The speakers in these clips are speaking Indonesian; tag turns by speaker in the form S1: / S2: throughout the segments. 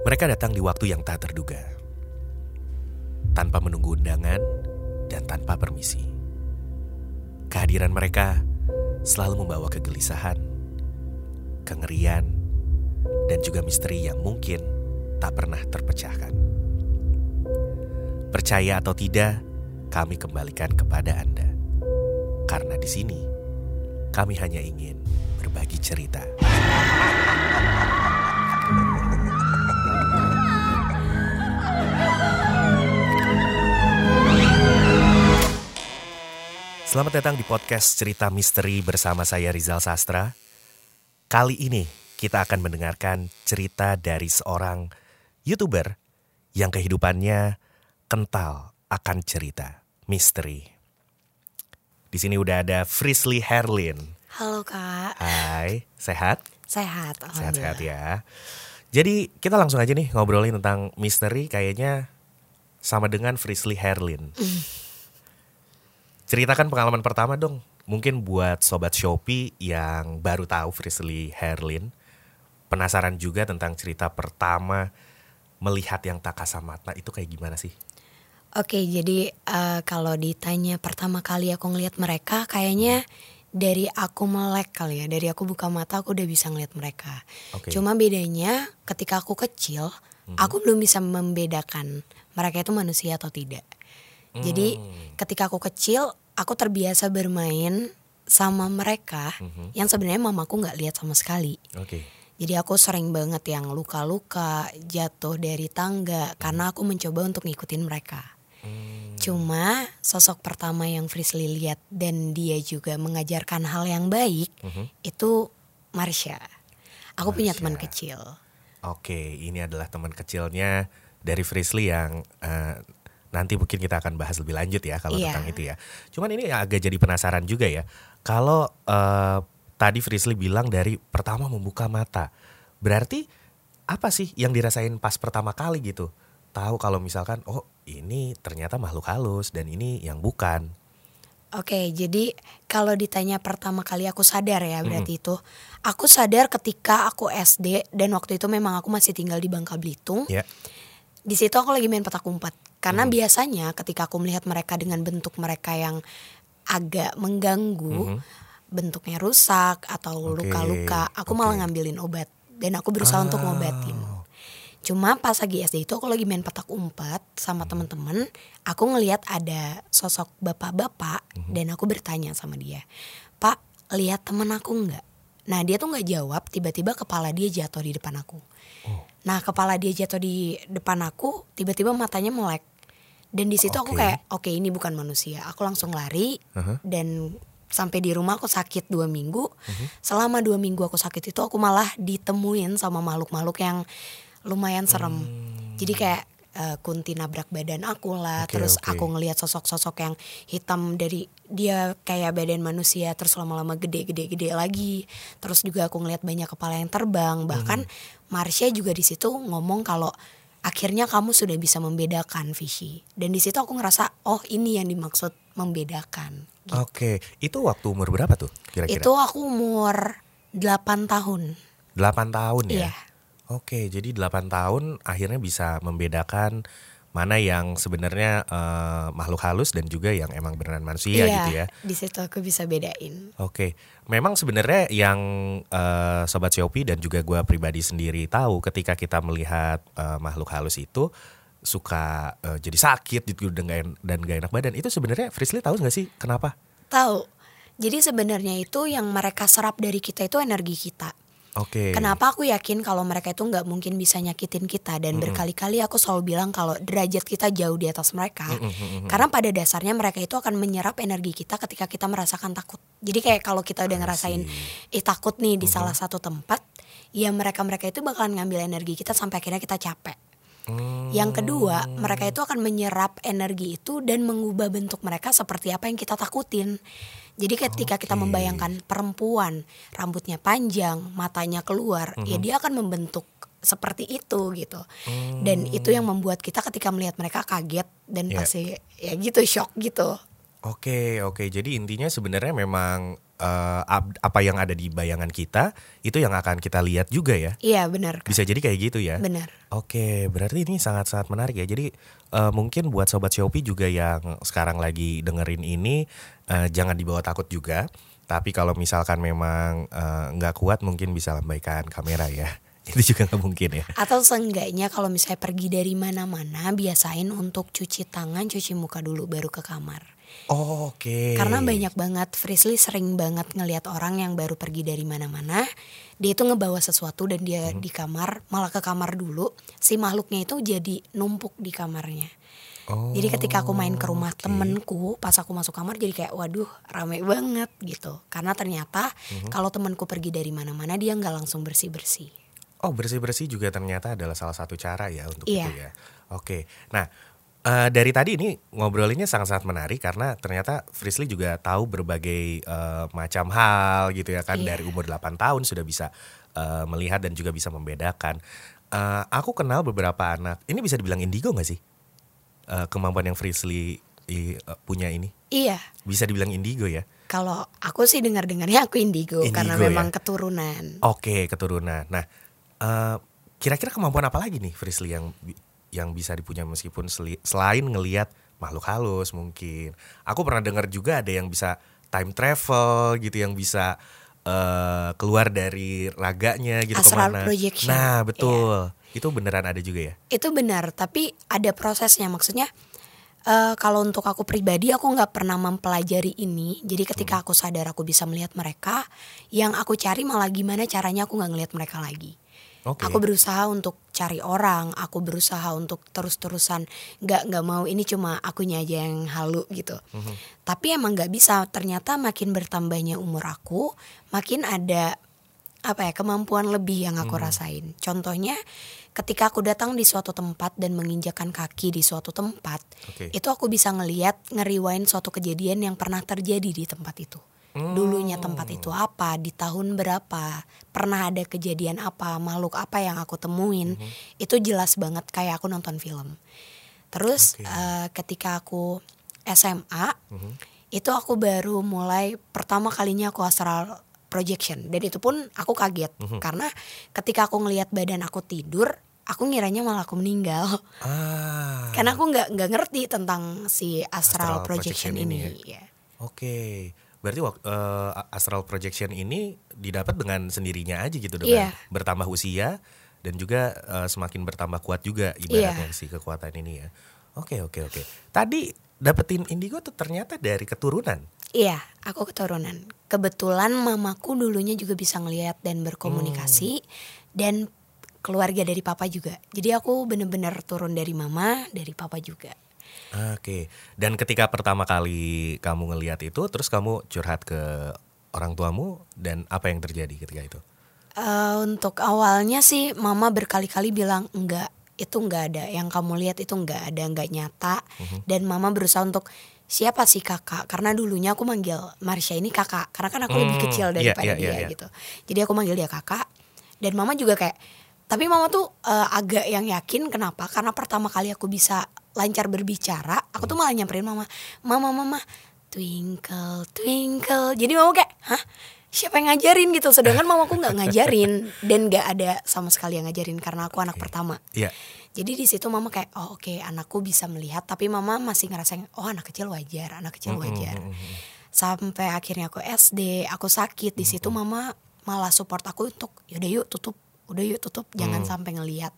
S1: Mereka datang di waktu yang tak terduga, tanpa menunggu undangan dan tanpa permisi. Kehadiran mereka selalu membawa kegelisahan, kengerian, dan juga misteri yang mungkin tak pernah terpecahkan. Percaya atau tidak, kami kembalikan kepada Anda. Karena di sini, kami hanya ingin berbagi cerita. Selamat datang di podcast Cerita Misteri bersama saya Rizal Sastra. Kali ini kita akan mendengarkan cerita dari seorang YouTuber yang kehidupannya kental akan cerita misteri. Di sini udah ada Frisley Herlin.
S2: Halo kak,
S1: Hai, sehat?
S2: sehat.
S1: Sehat-sehat ya. Jadi kita langsung aja nih ngobrolin tentang misteri kayaknya sama dengan Frisley Herlin. Ceritakan pengalaman pertama dong. Mungkin buat sobat Shopee yang baru tahu Frisley Herlin. Penasaran juga tentang cerita pertama melihat yang tak kasat mata itu kayak gimana sih?
S2: Oke, jadi eh, kalau ditanya pertama kali aku ngelihat mereka, kayaknya dari aku melek kali ya, dari aku buka mata aku udah bisa ngelihat mereka.
S1: Oke.
S2: Cuma bedanya ketika aku kecil, aku belum bisa membedakan mereka itu manusia atau tidak. Jadi ketika aku kecil, aku terbiasa bermain sama mereka yang sebenarnya mamaku nggak lihat sama sekali.
S1: Oke.
S2: Jadi aku sering banget yang luka-luka, jatuh dari tangga karena aku mencoba untuk ngikutin mereka. Cuma sosok pertama yang Frisley lihat dan dia juga mengajarkan hal yang baik itu Marsha. Aku punya teman kecil.
S1: Oke, ini adalah teman kecilnya dari Frisley yang eh, nanti mungkin kita akan bahas lebih lanjut ya kalau
S2: Iya.
S1: tentang itu ya. Cuman ini agak jadi penasaran juga ya. Kalau eh, tadi Frisley bilang dari pertama membuka mata, berarti apa sih yang dirasain pas pertama kali gitu? Tahu kalau misalkan oh ini ternyata makhluk halus dan ini yang bukan.
S2: Oke, jadi kalau ditanya pertama kali aku sadar ya berarti itu aku sadar ketika aku SD dan waktu itu memang aku masih tinggal di Bangka Belitung.
S1: Ya.
S2: Di situ aku lagi main petak umpet. Karena
S1: Hmm.
S2: biasanya ketika aku melihat mereka dengan bentuk mereka yang agak mengganggu, bentuknya rusak atau
S1: Hmm.
S2: Luka-luka, aku
S1: oke.
S2: malah
S1: Ah.
S2: ngambilin obat dan aku berusaha untuk ngobatin. Cuma pas lagi SD itu aku lagi main petak umpet sama
S1: Hmm.
S2: temen-temen, aku ngelihat ada sosok bapak-bapak
S1: Hmm.
S2: dan aku bertanya sama dia, Pak lihat temen aku nggak? Nah dia tuh nggak jawab, tiba-tiba kepala dia jatuh di depan aku.
S1: Oh.
S2: Nah kepala dia jatuh di depan aku, tiba-tiba matanya melek. Dan di situ aku
S1: Oke.
S2: kayak, oke ini bukan manusia. Aku langsung lari
S1: Aha.
S2: dan sampai di rumah aku sakit dua minggu.
S1: Mhm.
S2: Selama dua minggu aku sakit itu aku malah ditemuin sama makhluk-makhluk yang lumayan serem. Jadi kayak eh, kunti nabrak badan aku lah.
S1: Hmm. Oke,
S2: terus
S1: oke.
S2: aku ngelihat sosok-sosok yang hitam dari dia kayak badan manusia. Terus lama-lama gede-gede-gede lagi. Terus juga aku ngelihat banyak kepala yang terbang. Bahkan
S1: Hmm.
S2: Marsha juga di situ ngomong kalau akhirnya kamu sudah bisa membedakan Fishy. Dan di situ aku ngerasa oh ini yang dimaksud membedakan.
S1: Oke, itu waktu umur berapa tuh kira-kira?
S2: Itu aku umur 8 tahun.
S1: 8 tahun ya?
S2: Iya.
S1: Oke, jadi 8 tahun akhirnya bisa membedakan mana yang sebenarnya eh, makhluk halus dan juga yang emang beneran manusia gitu ya.
S2: Di situ aku bisa bedain.
S1: Oke, memang sebenarnya yang eh, sobat Shopee dan juga gua pribadi sendiri tahu ketika kita melihat eh, makhluk halus itu suka eh, jadi sakit gitu dan gak, dan gak enak badan. Itu sebenarnya Frisley tahu nggak sih kenapa?
S2: Tahu. Jadi sebenarnya itu yang mereka serap dari kita itu energi kita.
S1: Oke.
S2: Kenapa aku yakin kalau mereka itu nggak mungkin bisa nyakitin kita dan berkali-kali aku selalu bilang kalau derajat kita jauh di atas mereka. Karena pada dasarnya mereka itu akan menyerap energi kita ketika kita merasakan takut. Jadi kayak kalau kita udah ngerasain eh takut nih di salah satu tempat, ya mereka-mereka itu bakalan ngambil energi kita sampai akhirnya kita capek.
S1: Hmm.
S2: Yang kedua, mereka itu akan menyerap energi itu dan mengubah bentuk mereka seperti apa yang kita takutin. Jadi ketika kita
S1: Oke.
S2: membayangkan perempuan, rambutnya panjang, matanya keluar, ya
S1: Mhm.
S2: dia akan membentuk seperti itu gitu. Dan itu yang membuat kita ketika melihat mereka kaget dan
S1: Iya.
S2: pasti ya gitu shock gitu.
S1: Oke, oke. Jadi intinya sebenarnya memang uh, apa yang ada di bayangan kita itu yang akan kita lihat juga ya.
S2: Iya benar.
S1: Bisa jadi kayak gitu ya.
S2: Benar.
S1: Oke, berarti ini sangat-sangat menarik ya. Jadi uh, mungkin buat sobat Shopee juga yang sekarang lagi dengerin ini uh, jangan dibawa takut juga. Tapi kalau misalkan memang nggak uh, kuat mungkin bisa lambaikan kamera ya. itu juga nggak mungkin ya.
S2: Atau seenggaknya kalau misalnya pergi dari mana-mana biasain untuk cuci tangan, cuci muka dulu baru ke kamar.
S1: Oh, Oke. Okay.
S2: Karena banyak banget Frisly sering banget ngelihat orang yang baru pergi dari mana-mana, dia itu ngebawa sesuatu dan dia hmm. di kamar malah ke kamar dulu, si makhluknya itu jadi numpuk di kamarnya. Oh, jadi ketika aku main ke rumah okay. temenku, pas aku masuk kamar jadi kayak waduh rame banget gitu. Karena ternyata hmm. kalau temenku pergi dari mana-mana dia nggak langsung bersih bersih.
S1: Oh bersih bersih juga ternyata adalah salah satu cara ya untuk iya. itu ya. Oke, nah Uh, dari tadi ini ngobrolinnya sangat-sangat menarik karena ternyata Frisly juga tahu berbagai uh, macam hal gitu ya kan yeah. dari umur 8 tahun sudah bisa uh, melihat dan juga bisa membedakan. Uh, aku kenal beberapa anak. Ini bisa dibilang indigo gak sih? Uh, kemampuan yang Frisly uh, punya ini?
S2: Iya.
S1: Bisa dibilang indigo ya?
S2: Kalau aku sih dengar-dengarnya aku indigo, indigo karena memang ya? keturunan.
S1: Oke, keturunan. Nah, uh, kira-kira kemampuan apa lagi nih Frisly yang yang bisa dipunya meskipun selain ngelihat makhluk halus mungkin. Aku pernah dengar juga ada yang bisa time travel gitu yang bisa uh, keluar dari raganya gitu
S2: Astral ke mana. Projection.
S1: Nah betul. Yeah. Itu beneran ada juga ya?
S2: Itu benar, tapi ada prosesnya maksudnya. Uh, kalau untuk aku pribadi aku nggak pernah mempelajari ini jadi ketika hmm. aku sadar aku bisa melihat mereka yang aku cari malah gimana caranya aku nggak ngelihat mereka lagi Okay. Aku berusaha untuk cari orang, aku berusaha untuk terus-terusan nggak nggak mau ini cuma akunya aja yang halu gitu. Mm -hmm. Tapi emang nggak bisa. Ternyata makin bertambahnya umur aku, makin ada apa ya kemampuan lebih yang aku mm -hmm. rasain. Contohnya ketika aku datang di suatu tempat dan menginjakan kaki di suatu tempat, okay. itu aku bisa ngeliat ngeriwain suatu kejadian yang pernah terjadi di tempat itu hmm. dulunya tempat itu apa, di tahun berapa, pernah ada kejadian apa, makhluk apa yang aku temuin, hmm. itu jelas banget kayak aku nonton film. Terus okay. uh, eh, ketika aku SMA, hmm. itu aku baru mulai pertama kalinya aku astral projection dan itu pun aku kaget hmm. karena ketika aku ngelihat badan aku tidur aku ngiranya malah aku meninggal ah. karena aku nggak nggak ngerti tentang si astral, astral projection, projection ini, ini ya.
S1: oke okay berarti uh, astral projection ini didapat dengan sendirinya aja gitu dengan yeah. bertambah usia dan juga uh, semakin bertambah kuat juga ibaratnya yeah. si kekuatan ini ya. Oke oke oke. Tadi dapetin indigo tuh ternyata dari keturunan.
S2: Iya, aku keturunan. Kebetulan mamaku dulunya juga bisa ngelihat dan berkomunikasi hmm. dan keluarga dari papa juga. Jadi aku bener-bener turun dari mama, dari papa juga.
S1: Oke. Dan ketika pertama kali kamu ngelihat itu, terus kamu curhat ke orang tuamu dan apa yang terjadi ketika itu?
S2: Uh, untuk awalnya sih mama berkali-kali bilang enggak itu enggak ada. Yang kamu lihat itu enggak ada enggak nyata. Uh-huh. dan mama berusaha untuk siapa sih kakak? Karena dulunya aku manggil Marsha ini kakak. Karena kan aku hmm, lebih kecil iya, daripada yeah, yeah, dia yeah, gitu. Jadi aku manggil dia kakak. Dan mama juga kayak tapi mama tuh uh, agak yang yakin kenapa? Karena pertama kali aku bisa lancar berbicara aku tuh malah nyamperin mama mama mama twinkle twinkle. Jadi mama kayak hah? Siapa yang ngajarin? gitu. Sedangkan mamaku nggak ngajarin dan nggak ada sama sekali yang ngajarin karena aku anak pertama.
S1: Yeah.
S2: jadi di situ mama kayak oh oke okay, anakku bisa melihat. Tapi mama masih ngerasain oh anak kecil wajar anak kecil wajar. mm -hmm. sampai akhirnya aku SD aku sakit di situ mm -hmm. mama malah support aku untuk yaudah yuk tutup udah yuk tutup jangan hmm. sampai ngelihat.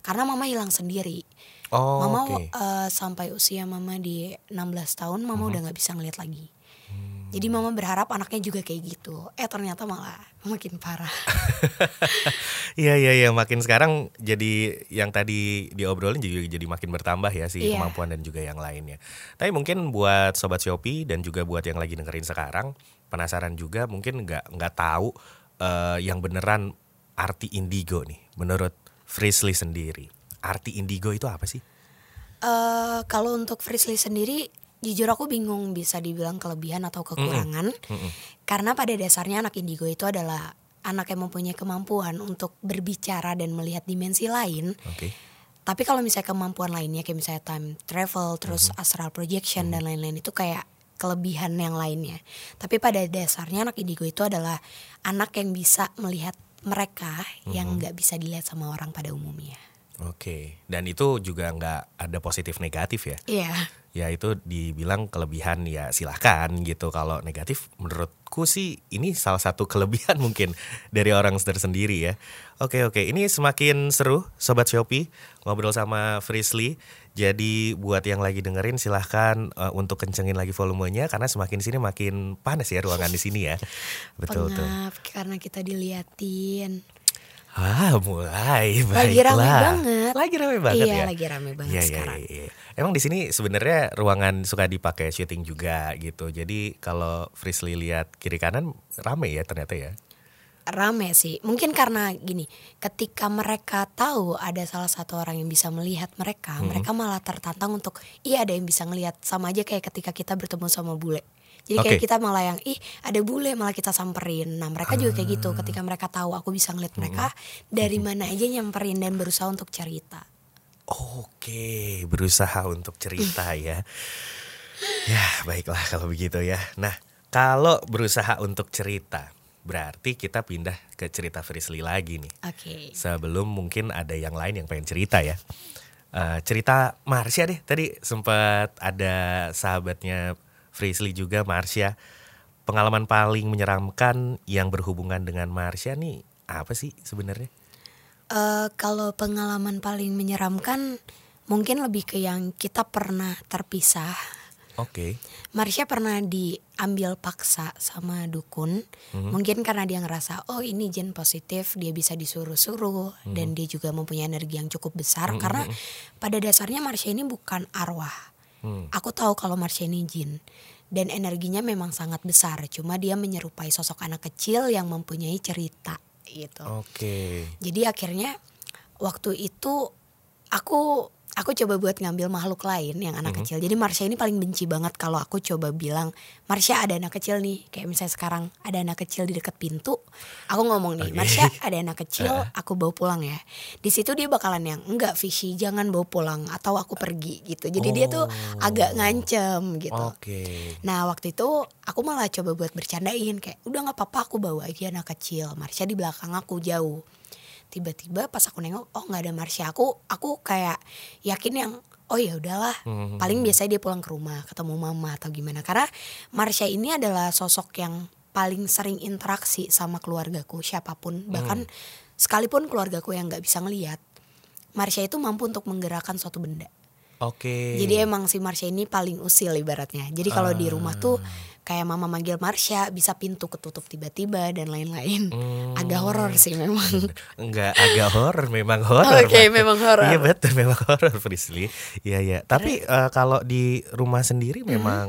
S2: Karena mama hilang sendiri oh, mama okay. uh, eh, sampai usia mama di 16 tahun mama hmm. udah nggak bisa ngelihat lagi hmm. jadi mama berharap anaknya juga kayak gitu eh ternyata malah makin parah
S1: iya iya iya makin sekarang jadi yang tadi diobrolin juga jadi makin bertambah ya sih yeah. kemampuan dan juga yang lainnya tapi mungkin buat sobat Shopee dan juga buat yang lagi dengerin sekarang penasaran juga mungkin nggak nggak tahu uh, yang beneran arti indigo nih menurut Frisley sendiri? Arti indigo itu apa sih?
S2: Uh, kalau untuk Frisley sendiri jujur aku bingung bisa dibilang kelebihan atau kekurangan mm -mm. Mm -mm. karena pada dasarnya anak indigo itu adalah anak yang mempunyai kemampuan untuk berbicara dan melihat dimensi lain.
S1: Okay.
S2: Tapi kalau misalnya kemampuan lainnya kayak misalnya time travel, terus mm -hmm. astral projection mm -hmm. dan lain-lain itu kayak kelebihan yang lainnya. Tapi pada dasarnya anak indigo itu adalah anak yang bisa melihat mereka yang nggak bisa dilihat sama orang pada umumnya.
S1: Oke, dan itu juga nggak ada positif negatif ya?
S2: Iya.
S1: Ya itu dibilang kelebihan ya silahkan gitu. Kalau negatif menurutku sih ini salah satu kelebihan mungkin dari orang tersendiri ya. Oke oke, ini semakin seru Sobat Shopee ngobrol sama Frisly. Jadi buat yang lagi dengerin silahkan uh, untuk kencengin lagi volumenya karena semakin sini makin panas ya ruangan di sini ya. Betul tuh.
S2: Pengap karena kita diliatin.
S1: Ah, mulai
S2: Lagi rame banget.
S1: Lagi rame banget
S2: iya,
S1: ya.
S2: lagi rame banget
S1: Iya, iya,
S2: sekarang.
S1: iya, iya. Emang di sini sebenarnya ruangan suka dipakai syuting juga gitu. Jadi kalau Frisly lihat kiri kanan rame ya ternyata ya.
S2: Rame sih. Mungkin karena gini, ketika mereka tahu ada salah satu orang yang bisa melihat mereka,
S1: Hmm.
S2: mereka malah tertantang untuk iya ada yang bisa ngelihat sama aja kayak ketika kita bertemu sama bule. Jadi kayak kita malah yang ih ada bule malah kita samperin. Nah mereka juga kayak gitu. Ketika mereka tahu aku bisa ngeliat mereka dari mana aja nyamperin dan berusaha untuk cerita.
S1: Oke, berusaha untuk cerita ya. Ya, baiklah kalau begitu ya. Nah, kalau berusaha untuk cerita, berarti kita pindah ke cerita Frisly lagi nih.
S2: Oke.
S1: Sebelum mungkin ada yang lain yang pengen cerita ya. Eh, cerita Marsha deh, tadi sempat ada sahabatnya Frisly juga Marsha. Pengalaman paling menyeramkan yang berhubungan dengan Marsha nih apa sih sebenarnya?
S2: Eh, kalau pengalaman paling menyeramkan mungkin lebih ke yang kita pernah terpisah.
S1: Oke.
S2: Marsha pernah diambil paksa sama dukun. Mungkin karena dia ngerasa oh ini jin positif, dia bisa disuruh-suruh dan dia juga mempunyai energi yang cukup besar karena pada dasarnya Marsha ini bukan arwah.
S1: Hmm.
S2: Aku tahu kalau Marsha ini jin dan energinya memang sangat besar. Cuma dia menyerupai sosok anak kecil yang mempunyai cerita gitu.
S1: Oke.
S2: Jadi akhirnya waktu itu aku aku coba buat ngambil makhluk lain yang anak kecil. Jadi Marsha ini paling benci banget kalau aku coba bilang Marsha ada anak kecil nih. Kayak misalnya sekarang ada anak kecil di dekat pintu. Aku ngomong nih,
S1: Oke.
S2: Marsha ada anak kecil, aku bawa pulang ya. Di situ dia bakalan yang enggak Fishy, jangan bawa pulang atau aku pergi gitu. Jadi dia tuh agak ngancem gitu.
S1: Oke.
S2: Nah waktu itu aku malah coba buat bercandain kayak udah nggak apa-apa aku bawa aja anak kecil. Marsha di belakang aku jauh. Tiba-tiba pas aku nengok oh nggak ada Marsha. Aku aku kayak yakin yang oh ya udahlah. Paling biasanya dia pulang ke rumah ketemu mama atau gimana. Karena Marsha ini adalah sosok yang paling sering interaksi sama keluargaku siapa pun. Bahkan sekalipun keluargaku yang nggak bisa ngelihat Marsha itu mampu untuk menggerakkan suatu benda.
S1: Oke.
S2: jadi emang si Marsha ini paling usil ibaratnya. Jadi kalau di rumah tuh kayak mama manggil Marsha bisa pintu ketutup tiba-tiba dan lain-lain. Agak horor sih memang.
S1: Enggak agak horor memang horor.
S2: Oke,
S1: Mak.
S2: memang horor.
S1: Iya betul memang horor Frisly. Iya iya. Tapi eh, kalau di rumah sendiri
S2: Mm-hmm.
S1: memang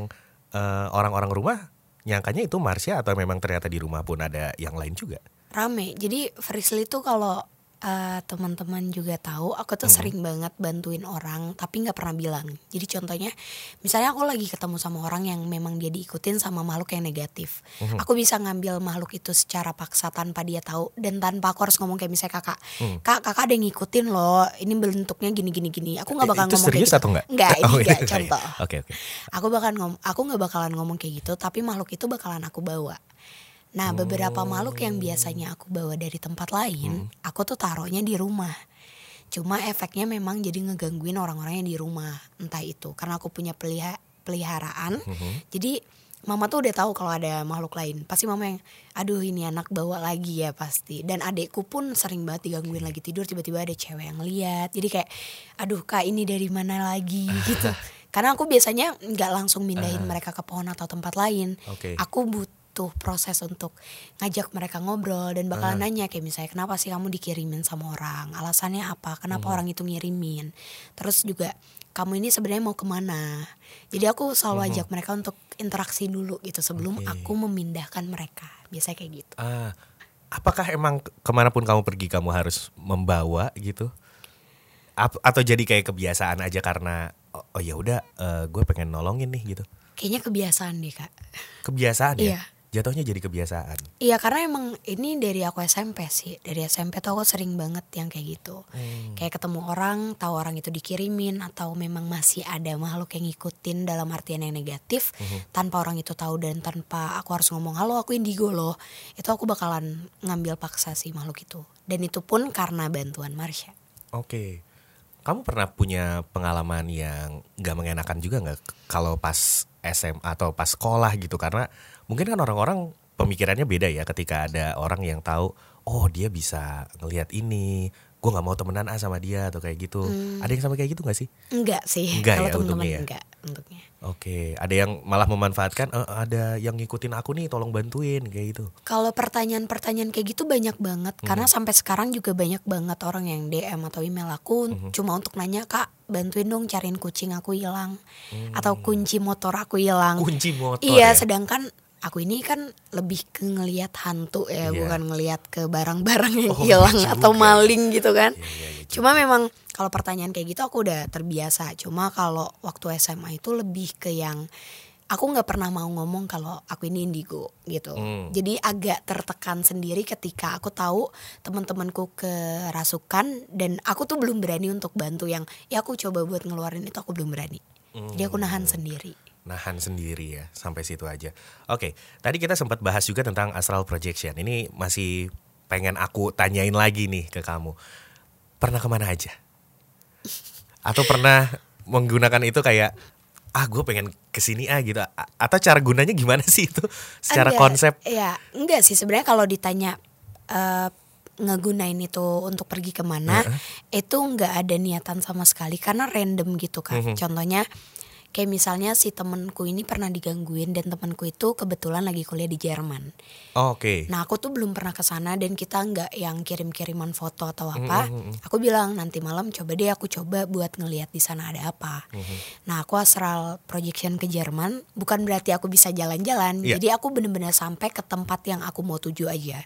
S1: eh, orang-orang rumah nyangkanya itu Marsha atau memang ternyata di rumah pun ada yang lain juga.
S2: Rame. Jadi Frisly tuh kalau eh, teman-teman juga tahu, aku tuh sering banget bantuin orang tapi nggak pernah bilang. Jadi contohnya, misalnya aku lagi ketemu sama orang yang memang dia diikutin sama makhluk yang negatif. Aku bisa ngambil makhluk itu secara paksa tanpa dia tahu dan tanpa aku harus ngomong kayak misalnya kakak, kak kakak ada yang ngikutin loh. Ini bentuknya gini gini gini. Aku nggak bakal
S1: itu
S2: ngomong
S1: serius
S2: kayak gitu.
S1: atau enggak?
S2: Enggak, ini
S1: Oh,
S2: enggak
S1: iya, iya.
S2: contoh.
S1: Oke oke.
S2: Aku bakal ngom aku nggak bakalan ngomong kayak gitu, tapi makhluk itu bakalan aku bawa. Nah, beberapa makhluk yang biasanya aku bawa dari tempat lain, aku tuh taruhnya di rumah. Cuma efeknya memang jadi ngegangguin orang-orang yang di rumah, entah itu karena aku punya peliha- peliharaan. Jadi mama tuh udah tahu kalau ada makhluk lain. Pasti mama yang aduh ini anak bawa lagi ya pasti. Dan adekku pun sering banget digangguin lagi tidur tiba-tiba ada cewek yang lihat. Jadi kayak aduh Kak ini dari mana lagi gitu. Karena aku biasanya nggak langsung mindahin mereka ke pohon atau tempat lain.
S1: Oke.
S2: Aku butuh proses untuk ngajak mereka ngobrol dan bakalan nanya kayak misalnya kenapa sih kamu dikirimin sama orang, alasannya apa, kenapa orang itu ngirimin, terus juga kamu ini sebenarnya mau ke mana. Jadi aku selalu ajak mereka untuk interaksi dulu gitu sebelum
S1: Oke.
S2: aku memindahkan mereka, biasanya kayak gitu.
S1: Ah, apakah emang ke mana pun kamu pergi kamu harus membawa gitu? Ap- atau jadi kayak kebiasaan aja karena oh, oh ya udah eh, gue pengen nolongin nih gitu.
S2: Kayaknya kebiasaan deh kak.
S1: Kebiasaan ya.
S2: Iya.
S1: Jatuhnya jadi kebiasaan.
S2: Iya karena emang ini dari aku SMP sih Dari SMP tuh aku sering banget yang kayak gitu
S1: Hmm.
S2: Kayak ketemu orang, tahu orang itu dikirimin Atau memang masih ada makhluk yang ngikutin dalam artian yang negatif
S1: Mhm.
S2: Tanpa orang itu tahu dan tanpa aku harus ngomong Halo aku indigo loh Itu aku bakalan ngambil paksa si makhluk itu Dan itu pun karena bantuan Marsha
S1: Oke. Kamu pernah punya pengalaman yang gak mengenakan juga nggak kalau pas SMA atau pas sekolah gitu karena mungkin kan orang-orang pemikirannya beda ya ketika ada orang yang tahu oh dia bisa ngelihat ini, gue nggak mau temenan ah sama dia atau kayak gitu. Ada yang sama kayak gitu nggak sih?
S2: Enggak sih
S1: Enggak
S2: Kalau
S1: ya,
S2: temen-temen
S1: untungnya ya?
S2: enggak Untuknya
S1: Oke, ada yang malah memanfaatkan "Eh, ada yang ngikutin aku nih, tolong bantuin kayak gitu.
S2: Kalau pertanyaan-pertanyaan kayak gitu banyak banget karena
S1: Hmm.
S2: sampai sekarang juga banyak banget orang yang DM atau email aku
S1: Hmm.
S2: cuma untuk nanya kak bantuin dong cariin kucing aku hilang
S1: Hmm.
S2: atau kunci motor aku hilang.
S1: Kunci motor
S2: Iya,
S1: ya?
S2: sedangkan aku ini kan lebih ke ngelihat hantu ya,
S1: Iya.
S2: bukan ngelihat ke barang-barang yang
S1: Oh,
S2: hilang
S1: juga.
S2: atau maling gitu kan.
S1: Iya, iya, iya,
S2: Cuma memang kalau pertanyaan kayak gitu aku udah terbiasa. Cuma kalau waktu SMA itu lebih ke yang aku nggak pernah mau ngomong kalau aku ini indigo gitu.
S1: Hmm.
S2: Jadi agak tertekan sendiri ketika aku tahu teman-temanku kerasukan dan aku tuh belum berani untuk bantu yang ya aku coba buat ngeluarin itu aku belum berani. Jadi aku nahan sendiri.
S1: Nahan sendiri ya sampai situ aja. Oke, tadi kita sempat bahas juga tentang astral projection. Ini masih pengen aku tanyain lagi nih ke kamu. Pernah ke mana aja? Atau pernah menggunakan itu kayak ah gue pengen ke sini ah gitu A- atau cara gunanya gimana sih itu secara
S2: Ada,
S1: konsep
S2: Ya, enggak sih sebenarnya kalau ditanya eh, ngegunain itu untuk pergi ke mana, itu enggak ada niatan sama sekali karena random gitu kan.
S1: Mhm.
S2: Contohnya kayak misalnya si temenku ini pernah digangguin dan temenku itu kebetulan lagi kuliah di Jerman.
S1: Oh, oke
S2: Nah aku tuh belum pernah ke sana dan kita nggak yang kirim-kiriman foto atau apa. Aku bilang nanti malam coba deh aku coba buat ngelihat di sana ada apa.
S1: Mhm.
S2: Nah aku astral projection ke Jerman bukan berarti aku bisa jalan-jalan.
S1: Iya.
S2: Jadi aku bener-bener sampai ke tempat yang aku mau tuju aja.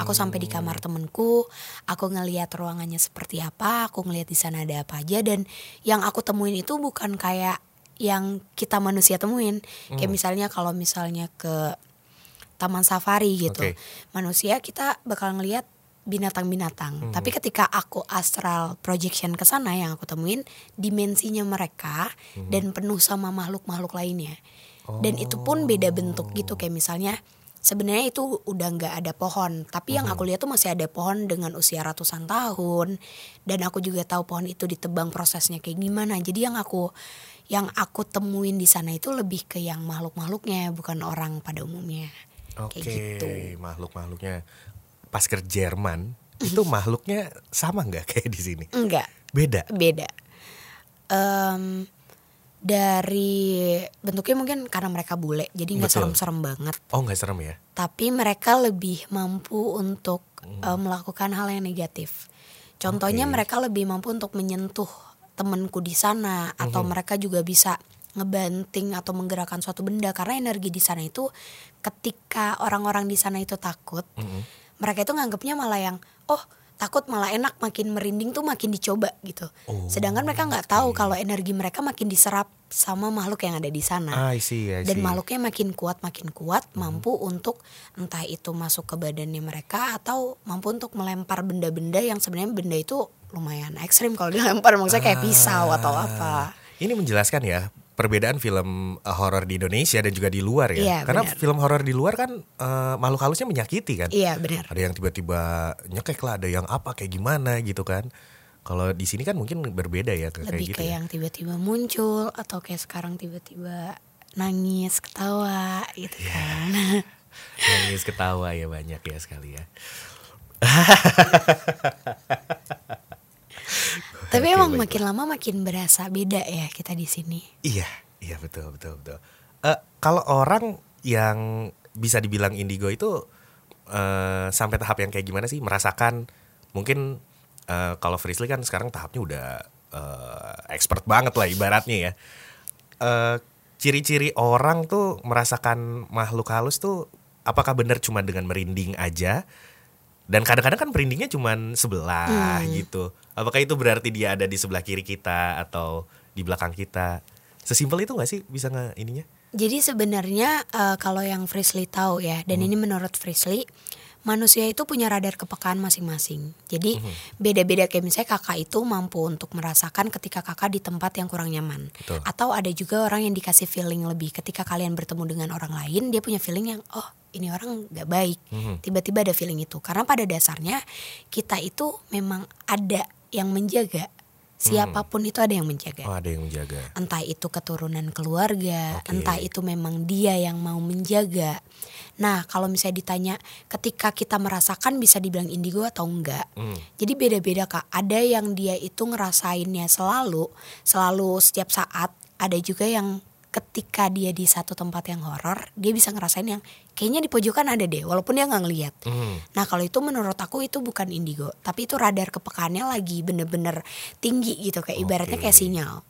S2: Aku sampai di
S1: Hmm.
S2: kamar temenku, aku ngelihat ruangannya seperti apa, aku ngelihat di sana ada apa aja dan yang aku temuin itu bukan kayak yang kita manusia temuin.
S1: Hmm.
S2: Kayak misalnya kalau misalnya ke taman safari gitu.
S1: Oke.
S2: Manusia kita bakal ngelihat binatang-binatang.
S1: Hmm.
S2: Tapi ketika aku astral projection ke sana yang aku temuin dimensinya mereka
S1: Hmm.
S2: dan penuh sama makhluk-makhluk lainnya. Dan itu pun beda bentuk gitu kayak misalnya sebenarnya itu udah nggak ada pohon, tapi yang
S1: Hmm.
S2: aku lihat tuh masih ada pohon dengan usia ratusan tahun dan aku juga tahu pohon itu ditebang prosesnya kayak gimana. Jadi yang aku yang aku temuin di sana itu lebih ke yang makhluk-makhluknya bukan orang pada umumnya.
S1: Oke,
S2: Kayak gitu.
S1: makhluk-makhluknya pas ke Jerman itu makhluknya sama nggak kayak di sini?
S2: Enggak,
S1: Beda.
S2: beda. Em, dari bentuknya mungkin karena mereka bule, jadi nggak serem-serem banget.
S1: Oh nggak serem ya?
S2: Tapi mereka lebih mampu untuk eh, melakukan hal yang negatif. Contohnya
S1: Oke.
S2: mereka lebih mampu untuk menyentuh temanku di sana, atau mereka juga bisa ngebanting atau menggerakkan suatu benda. Karena energi di sana itu ketika orang-orang di sana itu takut, mereka itu nganggapnya malah yang oh takut malah enak makin merinding tuh makin dicoba gitu.
S1: Oh,
S2: Sedangkan mereka nggak tahu kalau energi mereka makin diserap sama makhluk yang ada di sana.
S1: I see, I
S2: Dan
S1: see.
S2: makhluknya makin kuat makin kuat
S1: Hmm.
S2: mampu untuk entah itu masuk ke badannya mereka atau mampu untuk melempar benda-benda yang sebenarnya benda itu lumayan ekstrim kalau dilempar maksudnya kayak pisau atau
S1: Ah,
S2: apa.
S1: Ini menjelaskan ya perbedaan film uh, horor di Indonesia dan juga di luar ya.
S2: Iya,
S1: Karena
S2: benar.
S1: film horor di luar kan uh, makhluk halusnya menyakiti kan.
S2: Iya benar.
S1: Ada yang tiba-tiba nyekek lah, ada yang apa kayak gimana gitu kan. Kalau di sini kan mungkin berbeda ya kayak
S2: Lebih
S1: gitu
S2: kayak
S1: ya.
S2: yang tiba-tiba muncul atau kayak sekarang tiba-tiba nangis ketawa gitu
S1: Iya.
S2: kan.
S1: Nangis ketawa ya banyak ya sekali ya.
S2: Tapi
S1: Oke,
S2: emang
S1: baik,
S2: makin lama makin berasa beda ya kita di sini.
S1: Iya, iya betul betul betul. Eh, kalau orang yang bisa dibilang indigo itu eh, sampai tahap yang kayak gimana sih? Merasakan mungkin eh, kalau Frisley kan sekarang tahapnya udah eh, expert banget lah ibaratnya ya. Eh, ciri-ciri orang tuh merasakan makhluk halus tuh apakah benar cuma dengan merinding aja? Dan kadang-kadang kan merindingnya cuma sebelah gitu. Apakah itu berarti dia ada di sebelah kiri kita atau di belakang kita? Sesimpel itu gak sih bisa nge ininya?
S2: Jadi sebenarnya uh, kalau yang Frisley tahu ya, dan hmm. ini menurut Frisley, manusia itu punya radar kepekaan masing-masing. Jadi mm-hmm. beda-beda kayak misalnya kakak itu mampu untuk merasakan ketika kakak di tempat yang kurang nyaman. Betul. Atau ada juga orang yang dikasih feeling lebih ketika kalian bertemu dengan orang lain, dia punya feeling yang oh ini orang gak baik. Mm-hmm. Tiba-tiba ada feeling itu. Karena pada dasarnya kita itu memang ada yang menjaga siapa pun hmm. itu ada yang menjaga.
S1: Oh, ada yang menjaga.
S2: Entah itu keturunan keluarga, okay. entah itu memang dia yang mau menjaga. Nah, kalau misalnya ditanya ketika kita merasakan bisa dibilang indigo atau enggak. Hmm. Jadi beda-beda Kak. Ada yang dia itu ngerasainnya selalu, selalu setiap saat. Ada juga yang ketika dia di satu tempat yang horor, dia bisa ngerasain yang kayaknya di pojokan ada deh, walaupun dia nggak ngeliat. Hmm. Nah kalau itu menurut aku itu bukan indigo, tapi itu radar kepekaannya lagi bener-bener tinggi gitu, kayak ibaratnya kayak sinyal.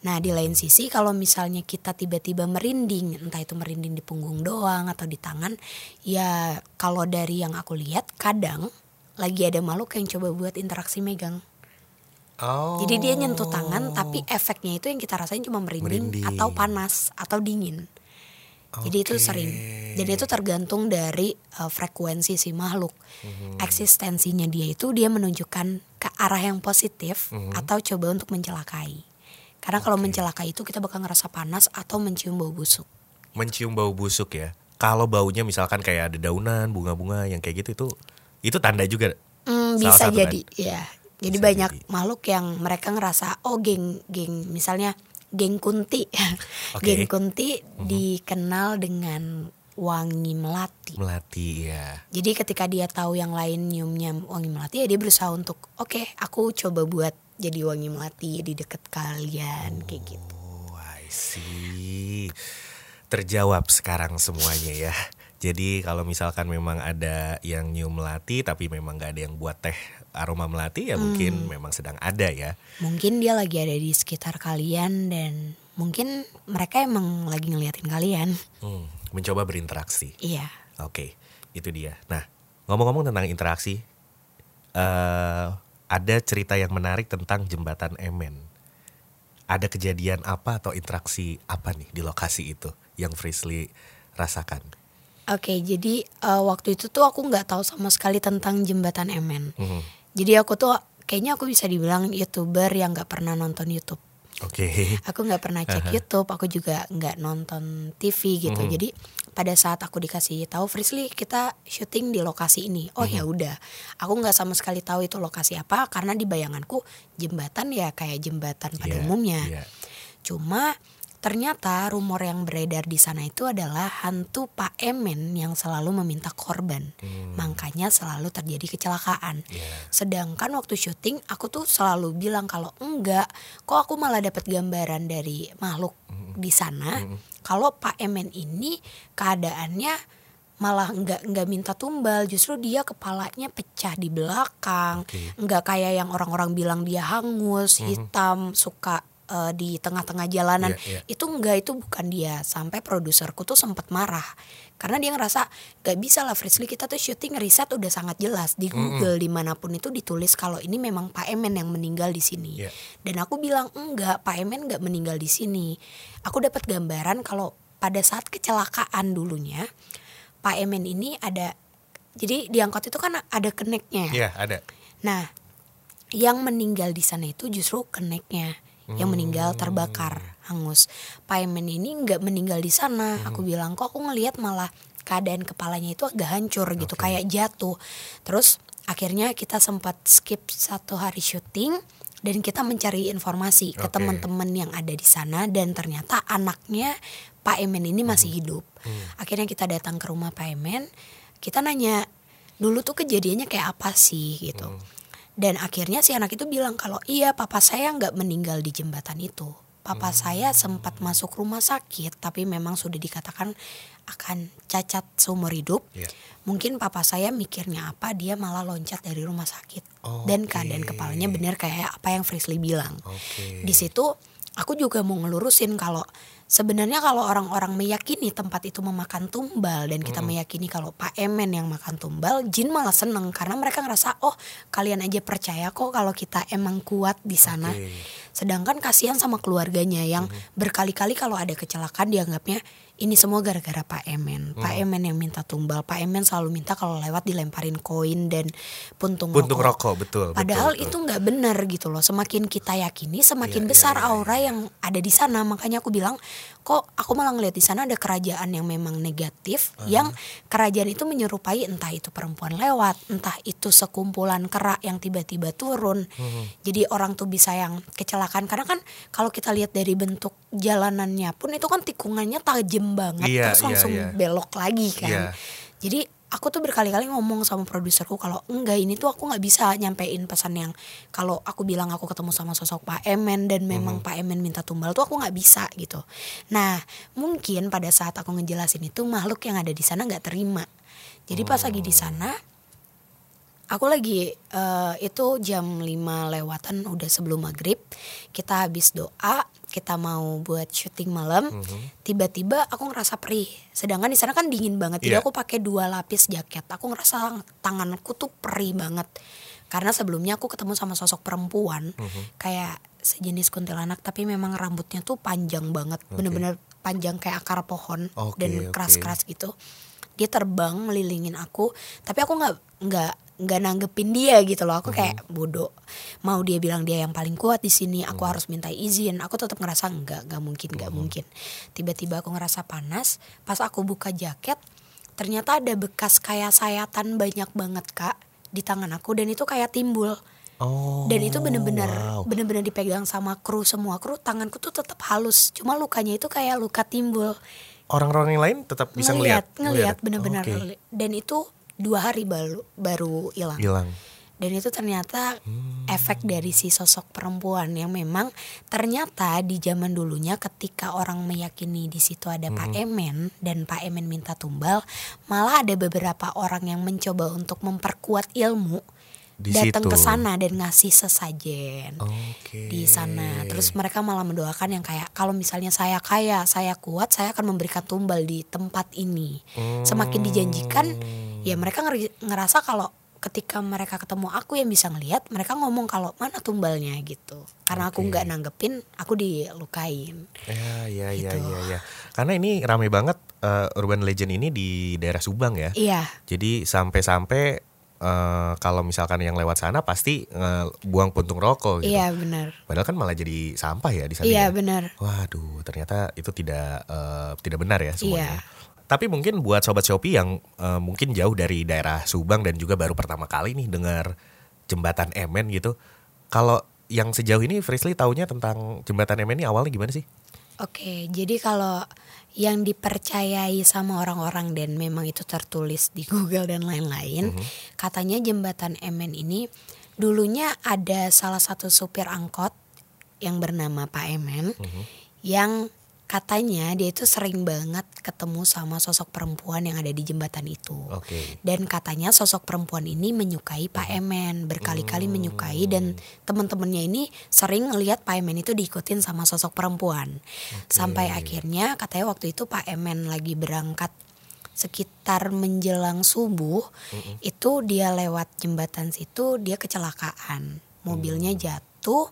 S2: Nah di lain sisi kalau misalnya kita tiba-tiba merinding, entah itu merinding di punggung doang atau di tangan, ya kalau dari yang aku lihat kadang lagi ada makhluk yang coba buat interaksi megang. Oh. Jadi dia nyentuh tangan tapi efeknya itu yang kita rasain cuma merinding, merinding. atau panas atau dingin. Okay. Jadi itu sering. Jadi itu tergantung dari uh, frekuensi si makhluk. Mm-hmm. Eksistensinya dia itu dia menunjukkan ke arah yang positif mm-hmm. atau coba untuk mencelakai. Karena okay. kalau mencelakai itu kita bakal ngerasa panas atau mencium bau busuk.
S1: Mencium bau busuk ya. Kalau baunya misalkan kayak ada daunan, bunga-bunga yang kayak gitu itu itu tanda juga.
S2: Mm, bisa jadi, kan? ya. Jadi Bisa banyak jadi. makhluk yang mereka ngerasa oh geng geng misalnya geng kunti. Okay. geng kunti mm-hmm. dikenal dengan wangi melati.
S1: Melati ya.
S2: Jadi ketika dia tahu yang lain nyiumnya wangi melati ya dia berusaha untuk oke okay, aku coba buat jadi wangi melati di deket kalian oh, kayak gitu.
S1: I see. Terjawab sekarang semuanya ya. Jadi kalau misalkan memang ada yang nyium melati tapi memang gak ada yang buat teh aroma melati ya hmm. mungkin memang sedang ada ya.
S2: Mungkin dia lagi ada di sekitar kalian dan mungkin mereka emang lagi ngeliatin kalian.
S1: Hmm, mencoba berinteraksi.
S2: Iya.
S1: Oke, itu dia. Nah ngomong-ngomong tentang interaksi, uh, ada cerita yang menarik tentang jembatan Emen. Ada kejadian apa atau interaksi apa nih di lokasi itu yang Frisley rasakan?
S2: Oke, jadi uh, waktu itu tuh aku nggak tahu sama sekali tentang jembatan Emen. Mm -hmm. Jadi aku tuh kayaknya aku bisa dibilang youtuber yang nggak pernah nonton YouTube.
S1: Oke. Okay.
S2: Aku nggak pernah cek uh -huh. YouTube, aku juga nggak nonton TV gitu. Mm. Jadi pada saat aku dikasih tahu Frisley kita syuting di lokasi ini. Oh mm ya udah, aku nggak sama sekali tahu itu lokasi apa karena di bayanganku jembatan ya kayak jembatan pada yeah, umumnya. Yeah. Cuma Ternyata rumor yang beredar di sana itu adalah hantu Pak Emen yang selalu meminta korban. Hmm. Makanya selalu terjadi kecelakaan. Yeah. Sedangkan waktu syuting aku tuh selalu bilang kalau enggak, kok aku malah dapat gambaran dari makhluk hmm. di sana. Hmm. Kalau Pak Emen ini keadaannya malah enggak enggak minta tumbal justru dia kepalanya pecah di belakang okay. enggak kayak yang orang-orang bilang dia hangus hmm. hitam suka uh, di tengah-tengah jalanan. Yeah, yeah. itu enggak itu bukan dia. Sampai produserku tuh sempat marah. Karena dia ngerasa gak bisa lah Frisley kita tuh syuting riset udah sangat jelas di Google mm -hmm. di mana pun itu ditulis kalau ini memang Pak Emen yang meninggal di sini. Yeah. dan aku bilang enggak Pak Emen nggak meninggal di sini. Aku dapat gambaran kalau pada saat kecelakaan dulunya Pak Emen ini ada jadi di angkot itu kan ada keneknya
S1: Iya yeah, ada.
S2: Nah yang meninggal di sana itu justru keneknya yang meninggal terbakar hangus. Paimen ini nggak meninggal di sana. Hmm. Aku bilang kok aku ngelihat malah keadaan kepalanya itu agak hancur gitu okay. kayak jatuh. Terus akhirnya kita sempat skip satu hari syuting dan kita mencari informasi okay. ke teman-teman yang ada di sana dan ternyata anaknya Pak Emen ini masih hmm. hidup. Hmm. Akhirnya kita datang ke rumah Pak Emen, kita nanya dulu tuh kejadiannya kayak apa sih gitu. Hmm dan akhirnya si anak itu bilang kalau iya papa saya nggak meninggal di jembatan itu. Papa hmm. saya sempat masuk rumah sakit tapi memang sudah dikatakan akan cacat seumur hidup. Yeah. Mungkin papa saya mikirnya apa dia malah loncat dari rumah sakit. Oh, Dan keadaan kepalanya benar kayak apa yang Frisley bilang. Okay. Di situ aku juga mau ngelurusin kalau sebenarnya kalau orang-orang meyakini tempat itu memakan tumbal dan kita hmm. meyakini kalau Pak Emen yang makan tumbal, jin malah seneng karena mereka ngerasa oh kalian aja percaya kok kalau kita emang kuat di sana. Okay. Sedangkan kasihan sama keluarganya yang
S1: Mm-hmm.
S2: berkali-kali kalau ada kecelakaan dianggapnya ini semua gara-gara Pak Emen. Pak
S1: Mm.
S2: Emen yang minta tumbal. Pak Emen selalu minta kalau lewat dilemparin koin dan puntung,
S1: Puntung rokok, betul.
S2: Padahal
S1: betul,
S2: itu nggak benar gitu loh. Semakin kita yakini, semakin
S1: Iya, iya,
S2: besar
S1: iya,
S2: aura yang ada di sana. Makanya aku bilang, kok aku malah ngeliat di sana ada kerajaan yang memang negatif, yang kerajaan itu menyerupai entah itu perempuan lewat, entah itu sekumpulan kerak yang tiba-tiba turun. Jadi orang tuh bisa yang kecelakaan. Karena kan kalau kita lihat dari bentuk jalanannya pun itu kan tikungannya tajam banget,
S1: Iya,
S2: terus
S1: iya,
S2: langsung
S1: iya.
S2: belok lagi kan.
S1: Iya.
S2: Jadi aku tuh berkali-kali ngomong sama produserku kalau enggak ini tuh aku nggak bisa nyampein pesan yang kalau aku bilang aku ketemu sama sosok Pak Emen dan memang Pak Emen minta tumbal tuh aku nggak bisa gitu. Nah mungkin pada saat aku ngejelasin itu makhluk yang ada di sana nggak terima. Jadi pas lagi di sana aku lagi eh, itu jam 5 lewatan udah sebelum maghrib. Kita habis doa kita mau buat syuting malam. Tiba-tiba aku ngerasa perih. Sedangkan di sana kan dingin banget
S1: Iya.
S2: jadi aku pakai dua lapis jaket. Aku ngerasa tanganku tuh perih banget. Karena sebelumnya aku ketemu sama sosok perempuan kayak sejenis kuntilanak tapi memang rambutnya tuh panjang banget. Bener-bener panjang kayak akar pohon
S1: Oke,
S2: dan keras-keras gitu. Dia terbang melilingin aku. Tapi aku nggak nggak nggak nanggepin dia gitu loh. Aku kayak bodoh. Mau dia bilang dia yang paling kuat di sini aku harus minta izin. Aku tetap ngerasa nggak nggak mungkin nggak mungkin. Tiba-tiba aku ngerasa panas. Pas aku buka jaket ternyata ada bekas kayak sayatan banyak banget kak di tangan aku dan itu kayak timbul.
S1: Oh,
S2: dan itu bener-bener
S1: wow.
S2: bener-bener dipegang sama kru semua kru tanganku tuh tetap halus. Cuma lukanya itu kayak luka timbul.
S1: Orang-orang yang lain tetap bisa ngelihat.
S2: ngelihat bener-bener ngeli- dan itu dua hari baru baru hilang
S1: Hilang.
S2: dan itu ternyata
S1: Hmm.
S2: efek dari si sosok perempuan yang memang ternyata di zaman dulunya ketika orang meyakini di situ ada Pak
S1: Hmm.
S2: Emen dan Pak Emen minta tumbal malah ada beberapa orang yang mencoba untuk memperkuat ilmu datang ke sana dan ngasih sesajen
S1: Oke.
S2: di sana. Terus mereka malah mendoakan yang kayak kalau misalnya saya kaya, saya kuat, saya akan memberikan tumbal di tempat ini. Semakin dijanjikan, ya mereka ngerasa kalau ketika mereka ketemu aku yang bisa ngelihat, mereka ngomong kalau mana tumbalnya gitu. Karena aku
S1: Oke.
S2: nggak nanggepin, aku dilukain.
S1: Ya, ya, ya,
S2: Gitu.
S1: ya, ya. Karena ini rame banget eh, urban legend ini di daerah Subang ya.
S2: Iya,
S1: Jadi sampai-sampai eh, kalau misalkan yang lewat sana pasti eh, buang puntung rokok gitu.
S2: iya benar.
S1: Padahal kan malah jadi sampah ya di sana.
S2: Iya
S1: ya.
S2: benar.
S1: Waduh, ternyata itu tidak eh, tidak benar ya semuanya.
S2: Iya.
S1: Tapi mungkin buat sobat Shopee yang eh, mungkin jauh dari daerah Subang dan juga baru pertama kali nih dengar jembatan Emen gitu. Kalau yang sejauh ini Frisly taunya tentang jembatan Emen ini awalnya gimana sih?
S2: Oke, jadi kalau yang dipercayai sama orang-orang dan memang itu tertulis di Google dan lain-lain, katanya jembatan Emen ini dulunya ada salah satu supir angkot yang bernama Pak Emen yang katanya dia itu sering banget ketemu sama sosok perempuan yang ada di jembatan itu.
S1: Oke.
S2: Dan katanya sosok perempuan ini menyukai Pak Emen, berkali-kali menyukai dan teman-temannya ini sering ngelihat Pak Emen itu diikutin sama sosok perempuan. Sampai akhirnya katanya waktu itu Pak Emen lagi berangkat sekitar menjelang subuh itu dia lewat jembatan situ dia kecelakaan. Mobilnya jatuh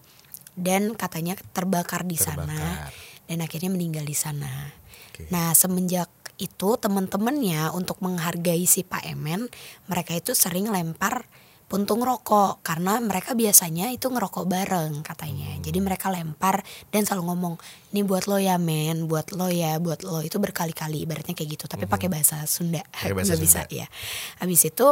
S2: dan katanya terbakar di sana
S1: Terbakar.
S2: Dan akhirnya meninggal di sana.
S1: Oke.
S2: Nah, semenjak itu teman-temannya untuk menghargai si Pak Emen, mereka itu sering lempar puntung rokok karena mereka biasanya itu ngerokok bareng katanya.
S1: Hmm.
S2: Jadi mereka lempar dan selalu ngomong, "Ini buat lo ya, men, buat lo ya, buat lo." Itu berkali-kali ibaratnya kayak gitu, tapi pakai bahasa Sunda.
S1: Hmm. Pakai bahasa
S2: Nggak bisa
S1: Sunda.
S2: ya. Habis itu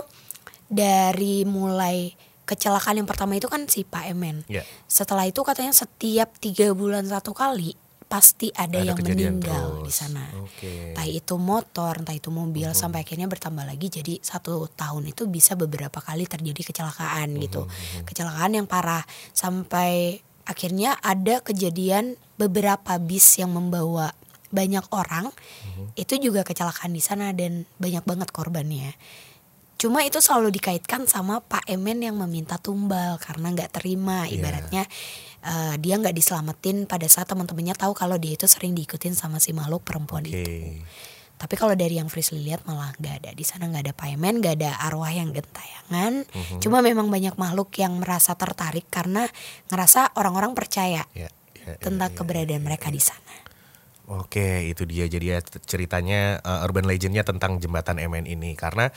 S2: dari mulai kecelakaan yang pertama itu kan si Pak Emen.
S1: Ya.
S2: Setelah itu katanya setiap tiga bulan satu kali pasti ada,
S1: Ada
S2: yang meninggal
S1: terus.
S2: di sana.
S1: Oke.
S2: Entah itu motor, entah itu mobil,
S1: Mhm.
S2: sampai akhirnya bertambah lagi jadi satu tahun itu bisa beberapa kali terjadi kecelakaan
S1: Mhm,
S2: gitu. Kecelakaan yang parah sampai akhirnya ada kejadian beberapa bis yang membawa banyak orang
S1: Mhm.
S2: itu juga kecelakaan di sana dan banyak banget korbannya. Cuma itu selalu dikaitkan sama Pak Emen yang meminta tumbal karena nggak terima
S1: Iya.
S2: ibaratnya eh, dia nggak diselamatin pada saat teman-temannya tahu kalau dia itu sering diikutin sama si makhluk perempuan itu.
S1: Oke.
S2: Tapi kalau dari yang Frisly lihat malah nggak ada di sana nggak ada payment, nggak ada arwah yang gentayangan.
S1: Mhm.
S2: Cuma memang banyak makhluk yang merasa tertarik karena ngerasa orang-orang percaya
S1: Ya, ya, ya,
S2: tentang
S1: ya.
S2: keberadaan mereka di sana.
S1: Oke, itu dia jadi ya ceritanya uh, urban legendnya tentang jembatan MN ini karena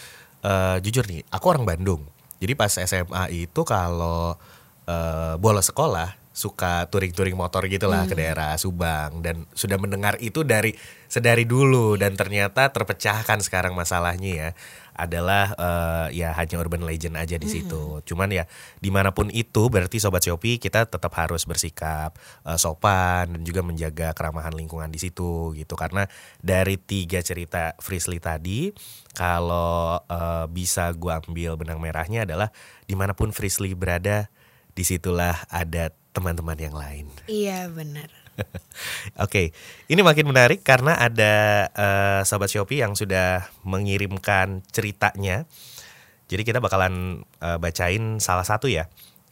S1: uh, jujur nih, aku orang Bandung. Jadi pas SMA itu kalau uh, bolos sekolah suka touring-touring motor gitulah ke daerah Subang. Dan sudah mendengar itu dari sedari dulu dan ternyata terpecahkan sekarang masalahnya ya adalah eh, ya hanya urban legend aja di situ. Cuman ya di mana pun itu berarti sobat Shopee kita tetap harus bersikap eh, sopan dan juga menjaga keramahan lingkungan di situ gitu karena dari tiga cerita Frisly tadi kalau eh, bisa gua ambil benang merahnya adalah di mana pun Frisly berada di situlah ada teman-teman yang lain.
S2: Iya benar.
S1: Oke, ini makin menarik karena ada eh, sobat Shopee yang sudah mengirimkan ceritanya. Jadi kita bakalan eh, bacain salah satu ya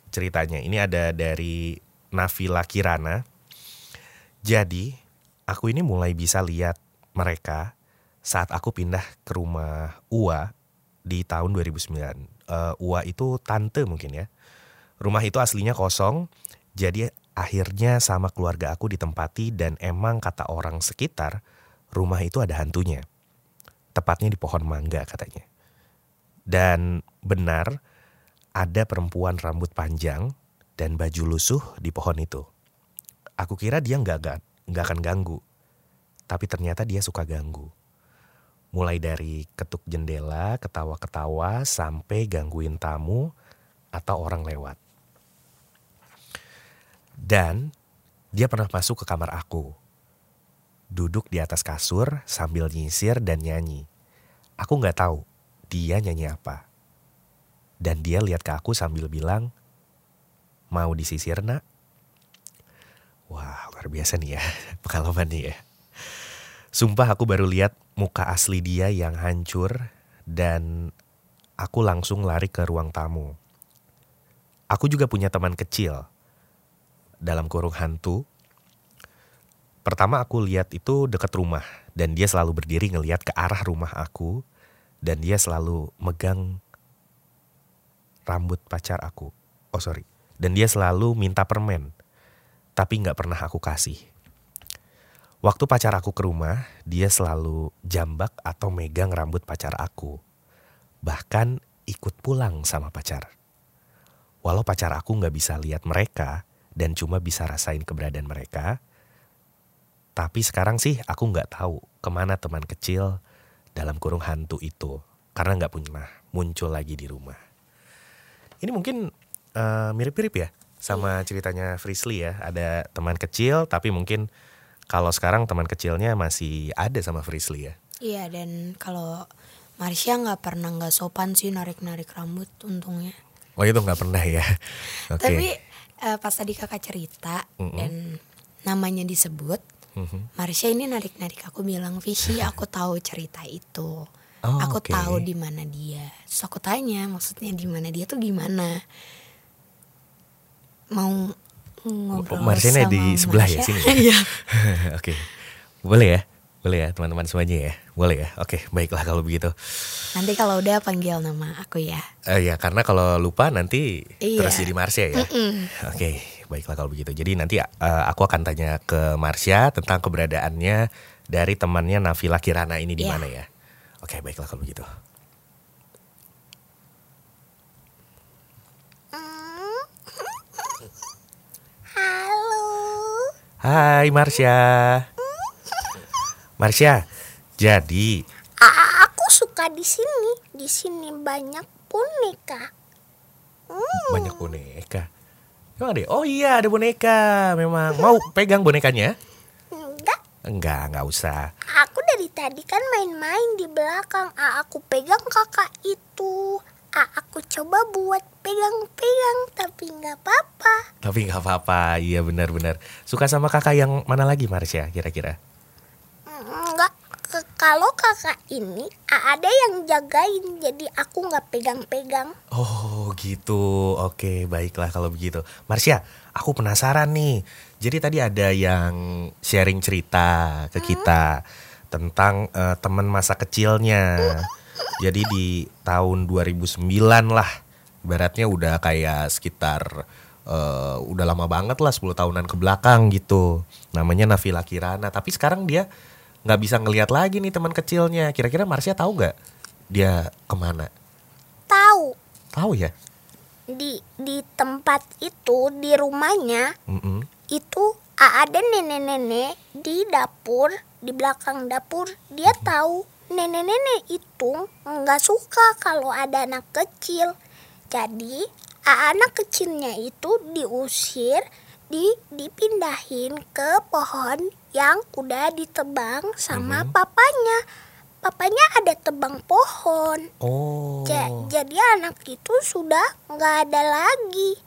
S1: ceritanya. Ini ada dari Navila Kirana. Jadi aku ini mulai bisa lihat mereka saat aku pindah ke rumah Ua di tahun 2009. Eh, Ua itu tante mungkin ya. Rumah itu aslinya kosong, jadi akhirnya sama keluarga aku ditempati dan emang kata orang sekitar rumah itu ada hantunya. Tepatnya di pohon mangga katanya. Dan benar ada perempuan rambut panjang dan baju lusuh di pohon itu. Aku kira dia nggak nggak akan ganggu, tapi ternyata dia suka ganggu. Mulai dari ketuk jendela, ketawa-ketawa, sampai gangguin tamu atau orang lewat. Dan dia pernah masuk ke kamar aku. Duduk di atas kasur sambil nyisir dan nyanyi. Aku nggak tahu dia nyanyi apa. Dan dia lihat ke aku sambil bilang, mau disisir nak? Wah luar biasa nih ya pengalaman nih ya. Sumpah aku baru lihat muka asli dia yang hancur dan aku langsung lari ke ruang tamu. Aku juga punya teman kecil dalam kurung hantu. Pertama aku lihat itu dekat rumah dan dia selalu berdiri ngelihat ke arah rumah aku dan dia selalu megang rambut pacar aku. Oh sorry. Dan dia selalu minta permen, tapi nggak pernah aku kasih. Waktu pacar aku ke rumah, dia selalu jambak atau megang rambut pacar aku. Bahkan ikut pulang sama pacar. Walau pacar aku nggak bisa lihat mereka dan cuma bisa rasain keberadaan mereka, tapi sekarang sih aku nggak tahu ke mana teman kecil dalam kurung hantu itu karena nggak pernah muncul lagi di rumah. Ini mungkin eh, mirip-mirip ya sama ceritanya Frisly ya. Ada teman kecil tapi mungkin kalau sekarang teman kecilnya masih ada sama Frisly ya.
S2: Iya dan kalau Marsha nggak pernah nggak sopan sih narik-narik rambut untungnya.
S1: Oh itu nggak pernah ya. Oke.
S2: Tapi eh, pas tadi kakak cerita dan namanya disebut,
S1: Mhm.
S2: Marsha ini narik-narik aku bilang Vishi aku tahu cerita itu.
S1: Oh,
S2: aku
S1: oke.
S2: tahu di mana dia. Terus aku tanya maksudnya di mana dia tuh gimana? Mau ngobrol sama
S1: di sebelah ya,
S2: Marsha?
S1: sini ya?
S2: Iya.
S1: Oke. Boleh ya? Boleh ya teman-teman semuanya ya? Boleh ya? Oke, baiklah kalau begitu.
S2: Nanti kalau udah panggil nama aku ya.
S1: Eh ya karena kalau lupa nanti
S2: Iya.
S1: terus jadi Marsha ya. Oke, baiklah kalau begitu. Jadi nanti eh, aku akan tanya ke Marsha tentang keberadaannya dari temannya Navila Kirana ini di
S2: Iya.
S1: mana ya. Oke, baiklah kalau begitu.
S3: Halo.
S1: Hai Marsha. Marsha, jadi
S3: A- aku suka di sini. Di sini banyak boneka.
S1: banyak boneka. Emang ada? ya? Oh iya ada boneka. Memang mau pegang bonekanya?
S3: Enggak,
S1: Enggak, enggak usah.
S3: aku dari tadi kan main-main di belakang. A, aku pegang kakak itu. A, aku coba buat pegang-pegang, tapi nggak apa-apa.
S1: Tapi nggak apa-apa, iya benar-benar. Suka sama kakak yang mana lagi Marsha kira-kira?
S3: Enggak, kalau kakak ini ada yang jagain, jadi aku nggak pegang-pegang.
S1: Oh gitu, oke baiklah kalau begitu. Marsha, aku penasaran nih. Jadi tadi ada yang sharing cerita ke kita tentang eh, teman masa kecilnya. Jadi di tahun 2009 lah, ibaratnya udah kayak sekitar eh, udah lama banget lah 10 tahunan ke belakang gitu. Namanya Navila Kirana. Tapi sekarang dia nggak bisa ngelihat lagi nih teman kecilnya. Kira-kira Marsha tahu nggak dia ke mana?
S3: Tahu
S1: Tahu ya?
S3: di di tempat itu di rumahnya
S1: Mm-mm.
S3: itu a- ada nenek-nenek di dapur di belakang dapur dia tahu nenek-nenek itu nggak suka kalau ada anak kecil jadi anak kecilnya itu diusir di dipindahin ke pohon yang udah ditebang sama papanya papanya ada tebang pohon
S1: Oh.
S3: Ja- jadi anak itu sudah nggak ada lagi.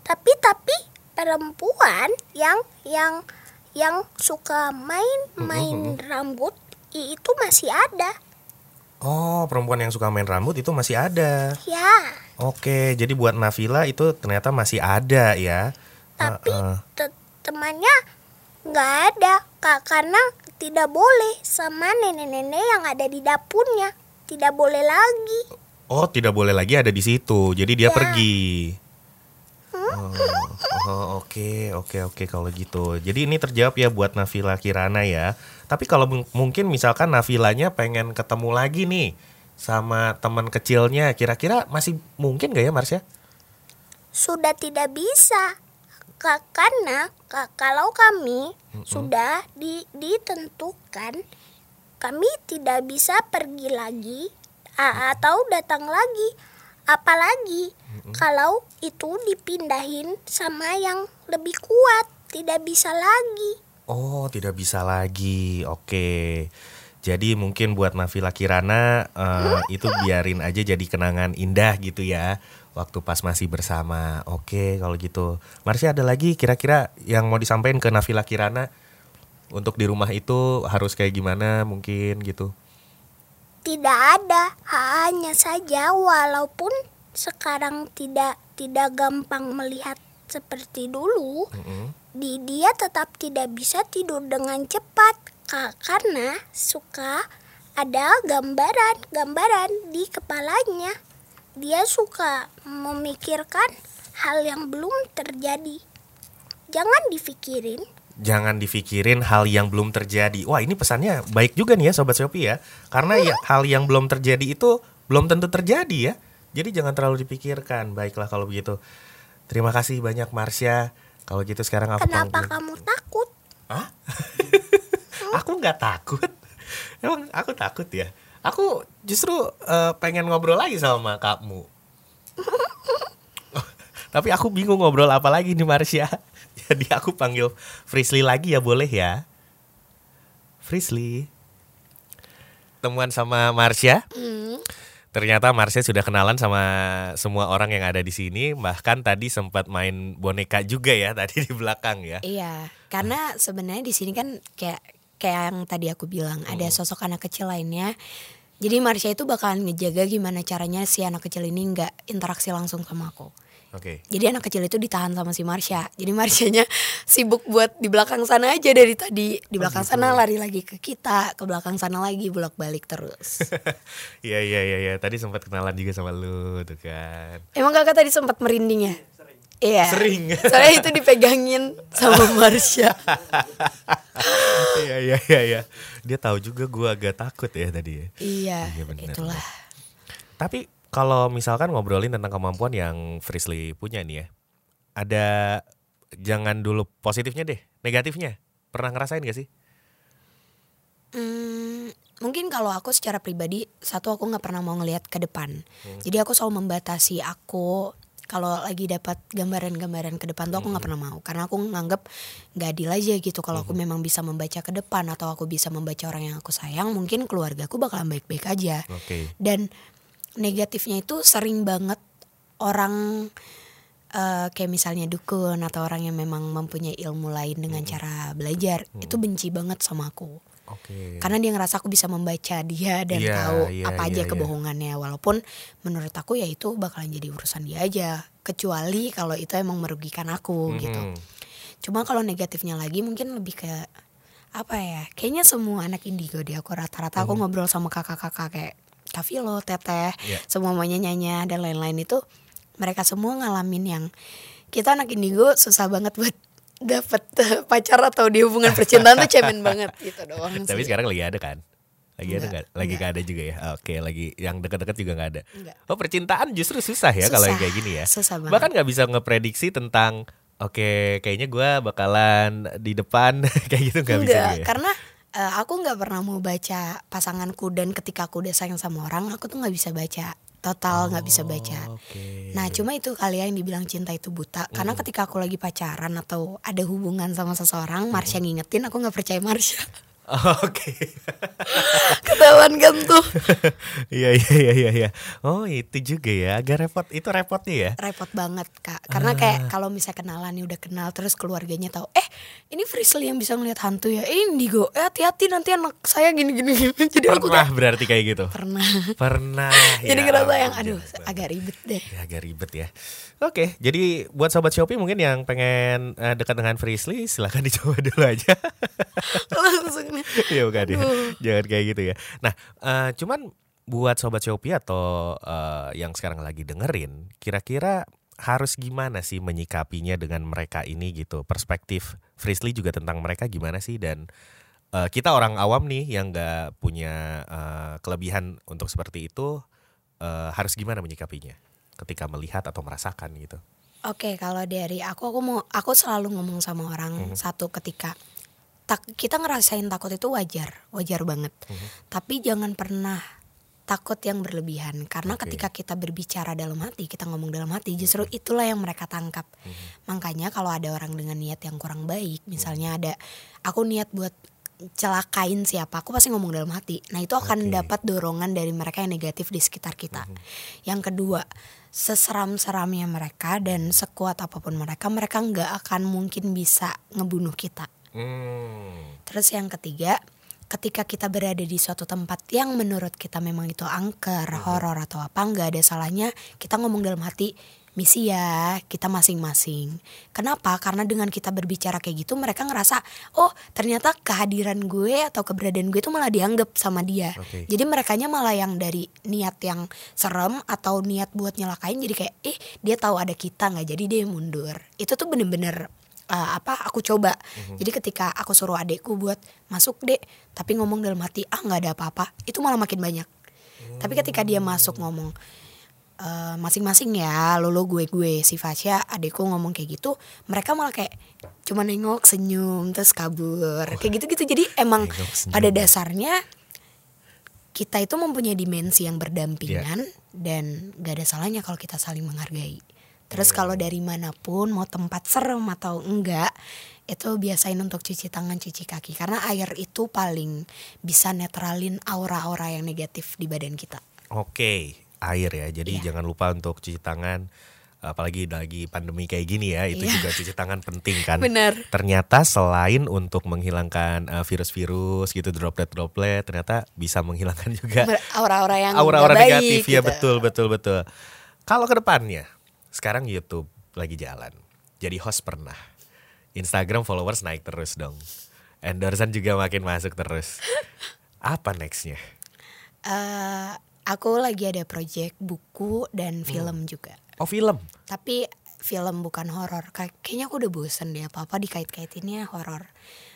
S3: Tapi tapi perempuan yang yang yang suka main-main rambut i- itu masih ada.
S1: Oh, perempuan yang suka main rambut itu masih ada.
S3: Ya,
S1: Oke, jadi buat Navila itu ternyata masih ada ya.
S3: tapi
S1: Heeh.
S3: te- temannya nggak ada karena tidak boleh sama nenek-nenek yang ada di dapurnya. Tidak boleh lagi.
S1: Oh, tidak boleh lagi ada di situ. Jadi dia
S3: Ya.
S1: pergi. Oh, oh, oke, oke, oke kalau gitu. Jadi ini terjawab ya buat Navila Kirana ya. Tapi kalau mung- mungkin misalkan Navilanya pengen ketemu lagi nih sama teman kecilnya, kira-kira masih mungkin gak ya Marsha?
S3: sudah tidak bisa karena ka- kalau kami sudah di, ditentukan kami tidak bisa pergi lagi a- atau datang lagi apalagi kalau itu dipindahin sama yang lebih kuat tidak bisa lagi
S1: Oh, tidak bisa lagi. Oke. Jadi mungkin buat Navila Kirana eh, itu biarin aja jadi kenangan indah gitu ya. Waktu pas masih bersama. Oke, kalau gitu. Marsha ada lagi kira-kira yang mau disampaikan ke Navila Kirana untuk di rumah itu harus kayak gimana mungkin gitu.
S3: tidak ada hanya saja walaupun sekarang tidak tidak gampang melihat seperti dulu
S1: Mm-mm.
S3: di dia tetap tidak bisa tidur dengan cepat Ka- karena suka ada gambaran-gambaran di kepalanya. Dia suka memikirkan hal yang belum terjadi. Jangan difikirin,
S1: Jangan difikirin hal yang belum terjadi. Wah, ini pesannya baik juga nih ya sobat Shopee ya. Karena ya hal yang belum terjadi itu belum tentu terjadi ya. Jadi jangan terlalu dipikirkan. Baiklah kalau begitu. Terima kasih banyak Marsha. Kalau gitu sekarang aku
S3: kenapa
S1: panggil.
S3: kamu takut?
S1: Hah? aku nggak takut. Emang aku takut ya. Aku justru eh, pengen ngobrol lagi sama kamu. Tapi aku bingung ngobrol apa lagi nih Marsha. Jadi aku panggil Frisly lagi ya boleh ya. Frisly. Temuan sama Marsha.
S2: Hmm.
S1: Ternyata Marsha sudah kenalan sama semua orang yang ada di sini. Bahkan tadi sempat main boneka juga ya tadi di belakang ya.
S2: Iya, karena sebenarnya di sini kan kayak kayak yang tadi aku bilang ada sosok anak kecil lainnya. Jadi Marsha itu bakalan ngejaga gimana caranya si anak kecil ini nggak interaksi langsung sama aku.
S1: Oke.
S2: Jadi anak kecil itu ditahan sama si Marsha. Jadi Marshanya sibuk buat di belakang sana aja dari tadi. Di belakang sana lari lagi ke kita, ke belakang sana lagi bolak-balik terus.
S1: Iya iya iya iya. Tadi sempat kenalan juga sama lu tuh kan.
S2: Emang kakak tadi sempat merinding ya? Iya.
S1: Sering.
S2: Soalnya itu dipegangin sama Marsha.
S1: Iya iya iya iya. Dia tahu juga gua agak takut ya tadi ya.
S2: iya,
S1: Iya,
S2: itulah.
S1: Tapi kalau misalkan ngobrolin tentang kemampuan yang Frisley punya nih ya. Ada jangan dulu positifnya deh, negatifnya. Pernah ngerasain gak sih?
S2: Hmm, mungkin kalau aku secara pribadi satu aku nggak pernah mau ngelihat ke depan. Jadi aku selalu membatasi aku kalau lagi dapat gambaran-gambaran ke depan tuh aku nggak pernah mau. Karena aku nganggap nggak adil aja gitu. Kalau aku memang bisa membaca ke depan atau aku bisa membaca orang yang aku sayang mungkin keluarga aku bakalan baik-baik aja.
S1: Oke.
S2: dan negatifnya itu sering banget orang eh, kayak misalnya dukun atau orang yang memang mempunyai ilmu lain dengan cara belajar itu benci banget sama aku
S1: Oke.
S2: karena dia ngerasa aku bisa membaca dia dan
S1: Iya,
S2: tahu
S1: iya,
S2: apa
S1: iya,
S2: aja
S1: iya.
S2: kebohongannya walaupun menurut aku ya itu bakalan jadi urusan dia aja kecuali kalau itu emang merugikan aku gitu
S1: Mhm.
S2: cuma kalau negatifnya lagi mungkin lebih ke apa ya kayaknya semua anak indigo deh aku rata-rata aku ngobrol sama kakak-kakak kayak Kavilo, Teteh,
S1: Iya.
S2: semua mamanya Nyanya dan lain-lain itu mereka semua ngalamin yang kita anak indigo susah banget buat dapet eh, pacar atau di hubungan percintaan tuh cemen banget gitu doang
S1: Tapi
S2: sih.
S1: sekarang lagi ada kan? Lagi ada
S2: Enggak,
S1: nggak? Lagi
S2: enggak.
S1: nggak ada juga ya? Oke, lagi yang dekat-dekat juga nggak ada.
S2: Enggak.
S1: Oh percintaan justru susah ya kalau yang kayak gini ya.
S2: susah banget.
S1: Bahkan nggak bisa ngeprediksi tentang Oke, kayaknya gua bakalan di depan kayak gitu nggak bisa
S2: Enggak,
S1: ya?
S2: karena eh, aku nggak pernah mau baca pasanganku dan ketika aku udah sayang sama orang, aku tuh nggak bisa baca, total nggak bisa baca.
S1: Oh, Oke.
S2: Nah, cuma itu kali ya yang dibilang cinta itu buta. Karena ketika aku lagi pacaran atau ada hubungan sama seseorang, Marsha ngingetin, aku nggak percaya Marsha.
S1: Oke.
S2: Ketahuan kan tuh.
S1: Iya iya iya iya iya. Oh, itu juga ya. Agak repot. Itu repotnya ya.
S2: Repot banget, Kak. Karena kayak kalau misalnya kenalan nih udah kenal terus keluarganya tahu, "Eh, ini Frisley yang bisa ngeliat hantu ya. Eh, Indigo. Eh, hati-hati nanti anak saya gini gini." gini." Jadi aku
S1: Pernah
S2: kayak
S1: berarti kayak gitu.
S2: pernah.
S1: Pernah.
S2: Jadi
S1: ya
S2: ngerasa yang aduh
S1: jangan
S2: agak ribet deh.
S1: Ya agak ribet ya. Oke, jadi buat sobat Shopee mungkin yang pengen eh, dekat dengan Frisley silahkan dicoba dulu aja.
S2: Langsung nih.
S1: ya bukan ya. Jangan kayak gitu ya. Nah, eh, cuman buat sobat Shopee atau eh, yang sekarang lagi dengerin, kira-kira harus gimana sih menyikapinya dengan mereka ini gitu. Perspektif Frisley juga tentang mereka gimana sih dan eh, kita orang awam nih yang nggak punya eh, kelebihan untuk seperti itu eh, harus gimana menyikapinya ketika melihat atau merasakan gitu.
S2: Oke, kalau dari aku aku mau aku selalu ngomong sama orang satu ketika tak kita ngerasain takut itu wajar, wajar banget. Tapi jangan pernah takut yang berlebihan karena
S1: Oke.
S2: ketika kita berbicara dalam hati, kita ngomong dalam hati, justru itulah yang mereka tangkap. Makanya kalau ada orang dengan niat yang kurang baik, misalnya ada aku niat buat celakain siapa, aku pasti ngomong dalam hati. Nah, itu akan
S1: Oke.
S2: dapat dorongan dari mereka yang negatif di sekitar kita. Yang kedua, seseram-seramnya mereka dan sekuat apa pun mereka, mereka nggak akan mungkin bisa ngebunuh kita.
S1: Hmm.
S2: Terus yang ketiga, ketika kita berada di suatu tempat yang menurut kita memang itu angker, horor atau apa, nggak ada salahnya kita ngomong dalam hati, misi ya kita masing-masing. Kenapa? Karena dengan kita berbicara kayak gitu, mereka ngerasa, oh ternyata kehadiran gue atau keberadaan gue itu malah dianggap sama dia.
S1: Oke.
S2: Jadi merekanya malah yang dari niat yang serem atau niat buat nyelakain, jadi kayak, eh dia tahu ada kita nggak, jadi dia mundur. Itu tuh bener-bener uh, apa aku coba. Jadi ketika aku suruh adekku buat masuk dek tapi ngomong dalam hati ah nggak ada apa-apa itu malah makin banyak. Tapi ketika dia masuk ngomong "Eh, masing-masing ya lolo gue gue si Fasya adekku ngomong kayak gitu mereka malah kayak cuma nengok senyum terus kabur kayak gitu-gitu. Jadi emang pada dasarnya kita itu mempunyai dimensi yang berdampingan dan gak ada salahnya kalau kita saling menghargai. Terus kalau dari mana pun mau tempat serem atau enggak itu biasain untuk cuci tangan, cuci kaki karena air itu paling bisa netralin aura-aura yang negatif di badan kita.
S1: Oke, air ya. Jadi
S2: Iya.
S1: jangan lupa untuk cuci tangan apalagi lagi pandemi kayak gini ya, itu
S2: Iya.
S1: juga cuci tangan penting kan.
S2: Bener.
S1: Ternyata selain untuk menghilangkan uh, virus-virus gitu droplet-droplet, ternyata bisa menghilangkan juga
S2: Aura-aura yang
S1: aura-aura
S2: baik
S1: negatif ya
S2: gitu.
S1: betul betul betul. Kalau ke depannya, sekarang YouTube lagi jalan. Jadi host pernah. Instagram followers naik terus dong. Endorsan juga makin masuk terus. Apa nextnya?
S2: Eh, aku lagi ada project buku
S1: Hmm.
S2: dan film juga.
S1: Oh film.
S2: Tapi film bukan horor. Kay- Kayaknya aku udah bosen deh apa-apa dikait-kaitinnya horor.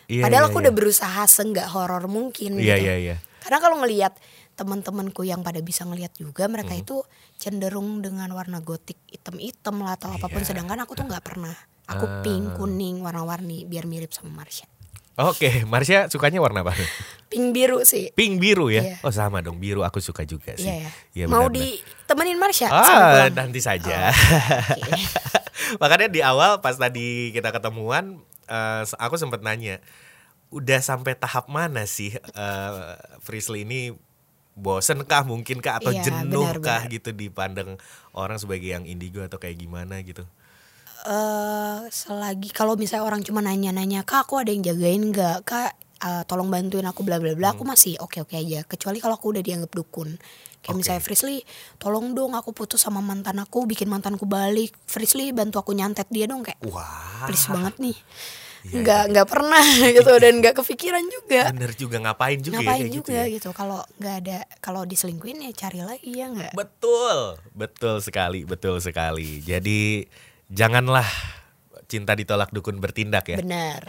S1: Iya,
S2: Padahal
S1: iya,
S2: aku
S1: iya.
S2: udah berusaha seenggak horor mungkin
S1: Iya
S2: gitu.
S1: iya iya.
S2: Karena kalau ngelihat teman-temanku yang pada bisa ngelihat juga mereka
S1: Hmm.
S2: itu cenderung dengan warna gotik hitam-hitam lah atau apa pun
S1: Iya.
S2: sedangkan aku tuh nggak pernah. Aku
S1: Ah.
S2: pink, kuning, warna-warni biar mirip sama Marsha.
S1: Oke, Marsha sukanya warna apa?
S2: Pink biru sih.
S1: Pink biru ya?
S2: Iya.
S1: Oh sama dong, biru aku suka juga sih.
S2: Iya ya.
S1: Iya,
S2: Mau ditemenin Marsha?
S1: Ah, nanti saja.
S2: Oke.
S1: Makanya di awal pas tadi kita ketemuan, eh, aku sempat nanya, udah sampai tahap mana sih eh Frisley ini bosen kah mungkin kah atau
S2: Iya,
S1: jenuh kah
S2: benar-benar.
S1: gitu dipandang orang sebagai yang indigo atau kayak gimana gitu?
S2: eh selagi kalau misalnya orang cuma nanya-nanya kak aku ada yang jagain nggak kak eh, tolong bantuin aku bla bla bla
S1: Hmm.
S2: aku masih oke oke aja kecuali kalau aku udah dianggap dukun kayak misalnya Frisley tolong dong aku putus sama mantan aku bikin mantanku balik Frisley bantu aku nyantet dia dong kayak
S1: Wah.
S2: please banget nih nggak nggak pernah gitu dan nggak kepikiran juga
S1: Bener juga ngapain juga ya
S2: ngapain
S1: gitu
S2: juga
S1: ya.
S2: gitu kalau nggak ada kalau diselingkuhin ya cari lagi ya nggak
S1: Betul, betul sekali, betul sekali. Jadi janganlah cinta ditolak dukun bertindak ya.
S2: benar